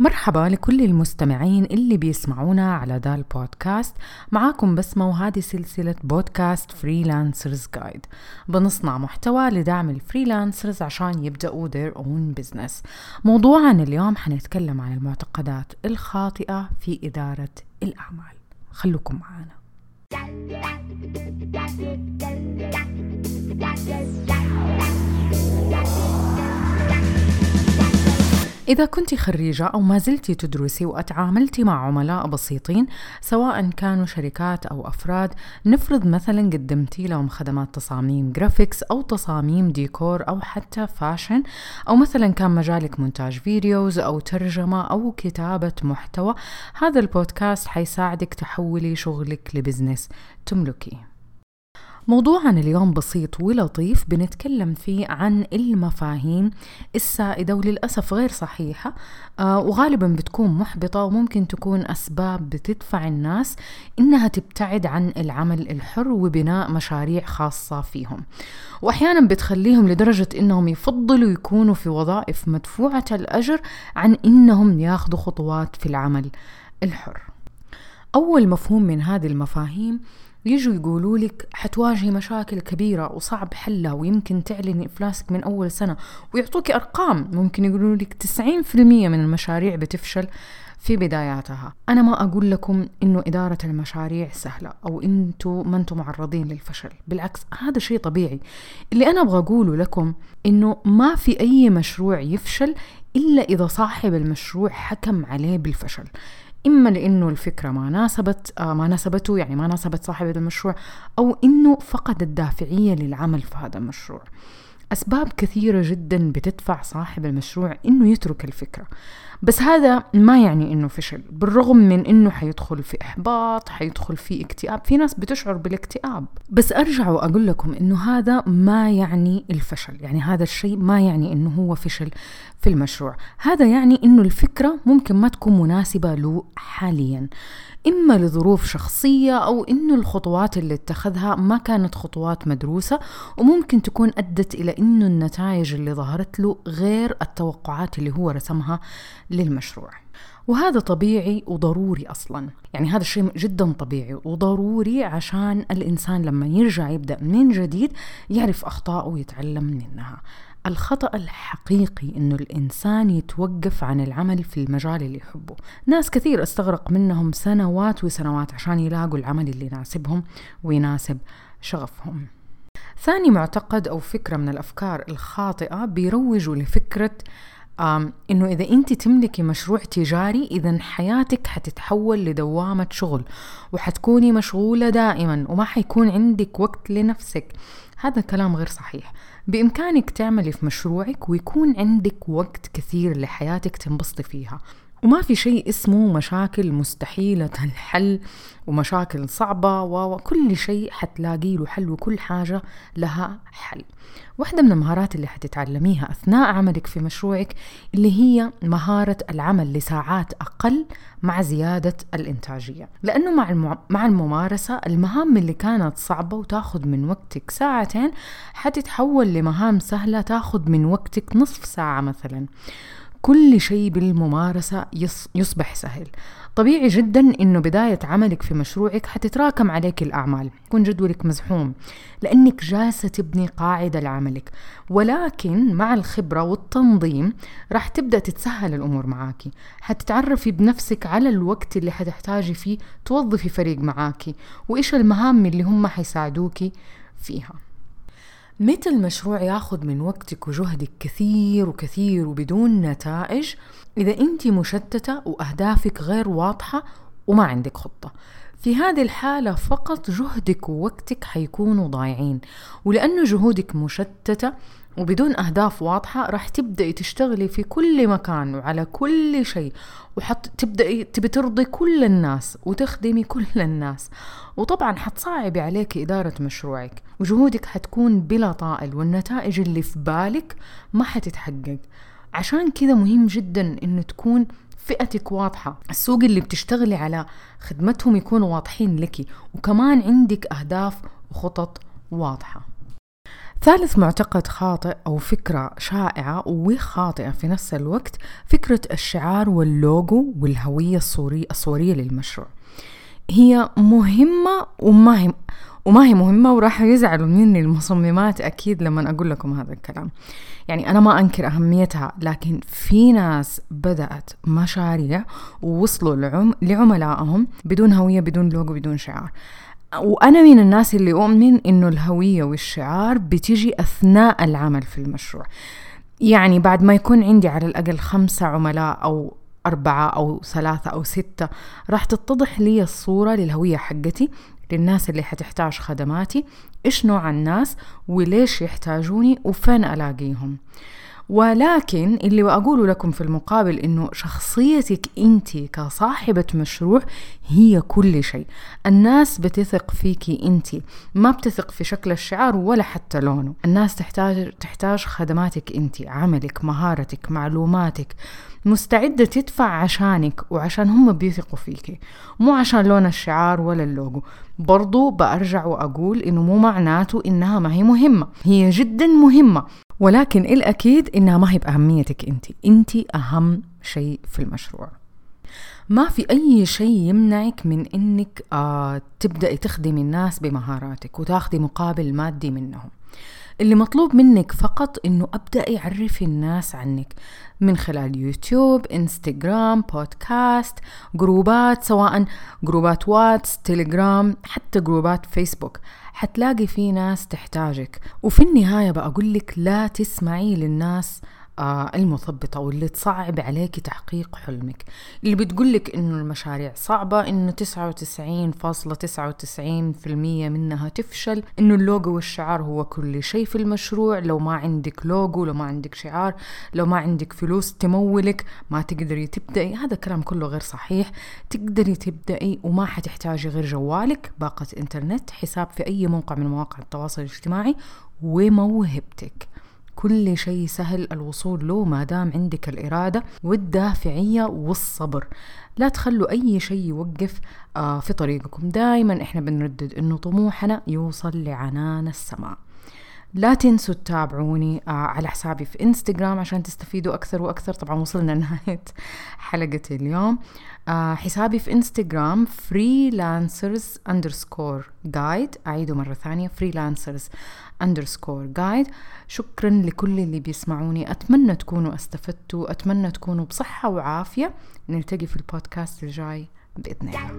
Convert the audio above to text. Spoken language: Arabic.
مرحبا لكل المستمعين اللي بيسمعونا على دا البودكاست معاكم بسمة وهذه سلسلة بودكاست freelancers guide بنصنع محتوى لدعم ال freelancers عشان يبدأوا their own business موضوعنا اليوم حنتكلم عن المعتقدات الخاطئة في إدارة الأعمال خلوكم معنا إذا كنت خريجة أو ما زلتي تدرسي وأتعاملتي مع عملاء بسيطين سواء كانوا شركات أو أفراد نفرض مثلا قدمتي لهم خدمات تصاميم graphics أو تصاميم ديكور أو حتى fashion أو مثلا كان مجالك مونتاج videos أو ترجمة أو كتابة محتوى هذا البودكاست حيساعدك تحولي شغلك ل business. تملكيه موضوعنا اليوم بسيط ولطيف بنتكلم فيه عن المفاهيم السائدة وللأسف غير صحيحة آه وغالبا بتكون محبطة وممكن تكون أسباب بتدفع الناس إنها تبتعد عن العمل الحر وبناء مشاريع خاصة فيهم. وأحيانا بتخليهم لدرجة إنهم يفضلوا يكونوا في وظائف مدفوعة الأجر عن إنهم ياخذوا خطوات في العمل الحر. أول مفهوم من هذه المفاهيم يجوا يقولوا لك حتواجهي مشاكل كبيرة وصعب حلها ويمكن تعلني إفلاسك من أول سنة ويعطوك أرقام. ممكن يقولوا لك 90% من المشاريع بتفشل في بداياتها. أنا ما أقول لكم إنه إدارة المشاريع سهلة أو أنتوا ما أنتوا معرضين للفشل. بالعكس هذا شيء طبيعي. اللي أنا أبغى أقوله لكم إنه ما في أي مشروع يفشل إلا إذا صاحب المشروع حكم عليه بالفشل. إما لأنه الفكرة ما ناسبت آه ما ناسبته يعني ما ناسبت صاحب المشروع أو إنه فقد الدافعية للعمل في هذا المشروع. أسباب كثيرة جدا بتدفع صاحب المشروع إنه يترك الفكرة. بس هذا ما يعني إنه فشل بالرغم من إنه حيدخل في إحباط حيدخل في اكتئاب في ناس بتشعر بالاكتئاب. بس أرجع وأقول لكم إنه هذا ما يعني الفشل يعني هذا الشيء ما يعني إنه هو فشل في المشروع. هذا يعني إنه الفكرة ممكن ما تكون مناسبة له حاليا. إما لظروف شخصية أو إنه الخطوات اللي اتخذها ما كانت خطوات مدروسة وممكن تكون أدت إلى إنه النتائج اللي ظهرت له غير التوقعات اللي هو رسمها للمشروع. وهذا طبيعي وضروري أصلا. يعني هذا الشيء جدا طبيعي وضروري عشان الإنسان لما يرجع يبدأ من جديد يعرف اخطائه ويتعلم منها. الخطأ الحقيقي إنه الإنسان يتوقف عن العمل في المجال اللي يحبه. ناس كثير استغرق منهم سنوات وسنوات عشان يلاقوا العمل اللي يناسبهم ويناسب شغفهم. ثاني معتقد أو فكرة من الأفكار الخاطئة بيروجوا لفكرة إنه إذا أنت تملكي مشروع تجاري إذا حياتك حتتحول لدوامة شغل وحتكوني مشغولة دائما وما حيكون عندك وقت لنفسك. هذا كلام غير صحيح. بإمكانك تعملي في مشروعك ويكون عندك وقت كثير لحياتك تنبسطي فيها. وما في شيء اسمه مشاكل مستحيلة الحل ومشاكل صعبة وكل شيء حتلاقي له حل وكل حاجة لها حل. واحدة من المهارات اللي حتتعلميها أثناء عملك في مشروعك اللي هي مهارة العمل لساعات أقل مع زيادة الإنتاجية. لأنه مع, مع الممارسة المهام اللي كانت صعبة وتاخذ من وقتك ساعتين حتتحول لمهام سهلة تاخذ من وقتك نصف ساعة مثلاً. كل شيء بالممارسة يصبح سهل. طبيعي جدا إنه بداية عملك في مشروعك حتتراكم عليك الأعمال يكون جدولك مزحوم لأنك جالسة تبني قاعدة لعملك. ولكن مع الخبرة والتنظيم راح تبدأ تتسهل الأمور معاكي حتتعرفي بنفسك على الوقت اللي حتحتاجي فيه توظفي فريق معاكي وإيش المهام اللي هم حيساعدوكي فيها. متى المشروع ياخذ من وقتك وجهدك كثير وكثير وبدون نتائج؟ إذا أنت مشتتة وأهدافك غير واضحة وما عندك خطة. في هذه الحالة فقط جهدك ووقتك حيكونوا ضايعين ولأنه جهودك مشتتة وبدون أهداف واضحة راح تبدأي تشتغلي في كل مكان وعلى كل شيء وحط تبدأي تبي ترضي كل الناس وتخدمي كل الناس. وطبعا حتصعبي عليك إدارة مشروعك وجهودك حتكون بلا طائل والنتائج اللي في بالك ما حتتحقق. عشان كذا مهم جدا إنه تكون فئتك واضحة. السوق اللي بتشتغلي على خدمتهم يكونوا واضحين لك وكمان عندك أهداف وخطط واضحة. ثالث معتقد خاطئ أو فكرة شائعة وخاطئة في نفس الوقت فكرة الشعار واللوجو والهوية الصورية, الصورية للمشروع. هي مهمة وما هي وما هي مهمة وراح يزعلوا مني المصممات أكيد لما أقول لكم هذا الكلام. يعني أنا ما أنكر أهميتها لكن في ناس بدأت مشاريع ووصلوا لعم لعملائهم بدون هوية بدون لوجو بدون شعار. وأنا من الناس اللي أؤمن إنه الهوية والشعار بتيجي أثناء العمل في المشروع. يعني بعد ما يكون عندي على الأقل خمسة عملاء أو أربعة أو ثلاثة أو ستة راح تتضح لي الصورة للهوية حقتي للناس اللي حتحتاج خدماتي إيش نوع الناس وليش يحتاجوني وفين ألاقيهم. ولكن اللي أقوله لكم في المقابل إنه شخصيتك أنت كصاحبة مشروع هي كل شيء. الناس بتثق فيكي أنت ما بتثق في شكل الشعار ولا حتى لونه. الناس تحتاج تحتاج خدماتك أنت عملك مهارتك معلوماتك. مستعدة تدفع عشانك وعشان هم بيثقوا فيكي مو عشان لون الشعار ولا اللوجو. برضو بأرجع وأقول إنه مو معناته إنها ما هي مهمة. هي جدا مهمة. ولكن الأكيد إنها ما هي بأهميتك أنت. أنت أهم شيء في المشروع. ما في أي شيء يمنعك من إنك آه تبدأي تخدمي الناس بمهاراتك وتاخدي مقابل مادي منهم. اللي مطلوب منك فقط إنه ابدأي عرفي الناس عنك من خلال يوتيوب إنستغرام بودكاست جروبات سواء جروبات واتس تليجرام حتى جروبات فيسبوك. حتلاقي في ناس تحتاجك. وفي النهاية بقول لك لا تسمعي للناس المثبطة واللي تصعب عليك تحقيق حلمك. اللي بتقولك إنه المشاريع صعبة إنه 99.99% منها تفشل إنه اللوجو والشعار هو كل شيء في المشروع. لو ما عندك لوجو لو ما عندك شعار لو ما عندك فلوس تمولك ما تقدري تبدأي. هذا الكلام كله غير صحيح. تقدري تبدأي وما حتحتاجي غير جوالك باقة إنترنت حساب في أي موقع من مواقع التواصل الاجتماعي وموهبتك. كل شيء سهل الوصول له ما دام عندك الإرادة والدافعية والصبر. لا تخلوا أي شيء يوقف آه، في طريقكم. دائما إحنا بنردد إنه طموحنا يوصل لعنان السماء. لا تنسوا تتابعوني آه، على حسابي في انستغرام عشان تستفيدوا أكثر وأكثر. طبعا وصلنا لنهاية حلقة اليوم. آه، حسابي في انستغرام freelancers underscore guide. أعيده مرة ثانية freelancers underscore guide. شكرا لكل اللي بيسمعوني. أتمنى تكونوا استفدتوا أتمنى تكونوا بصحة وعافية. نلتقي في البودكاست الجاي بإذن الله.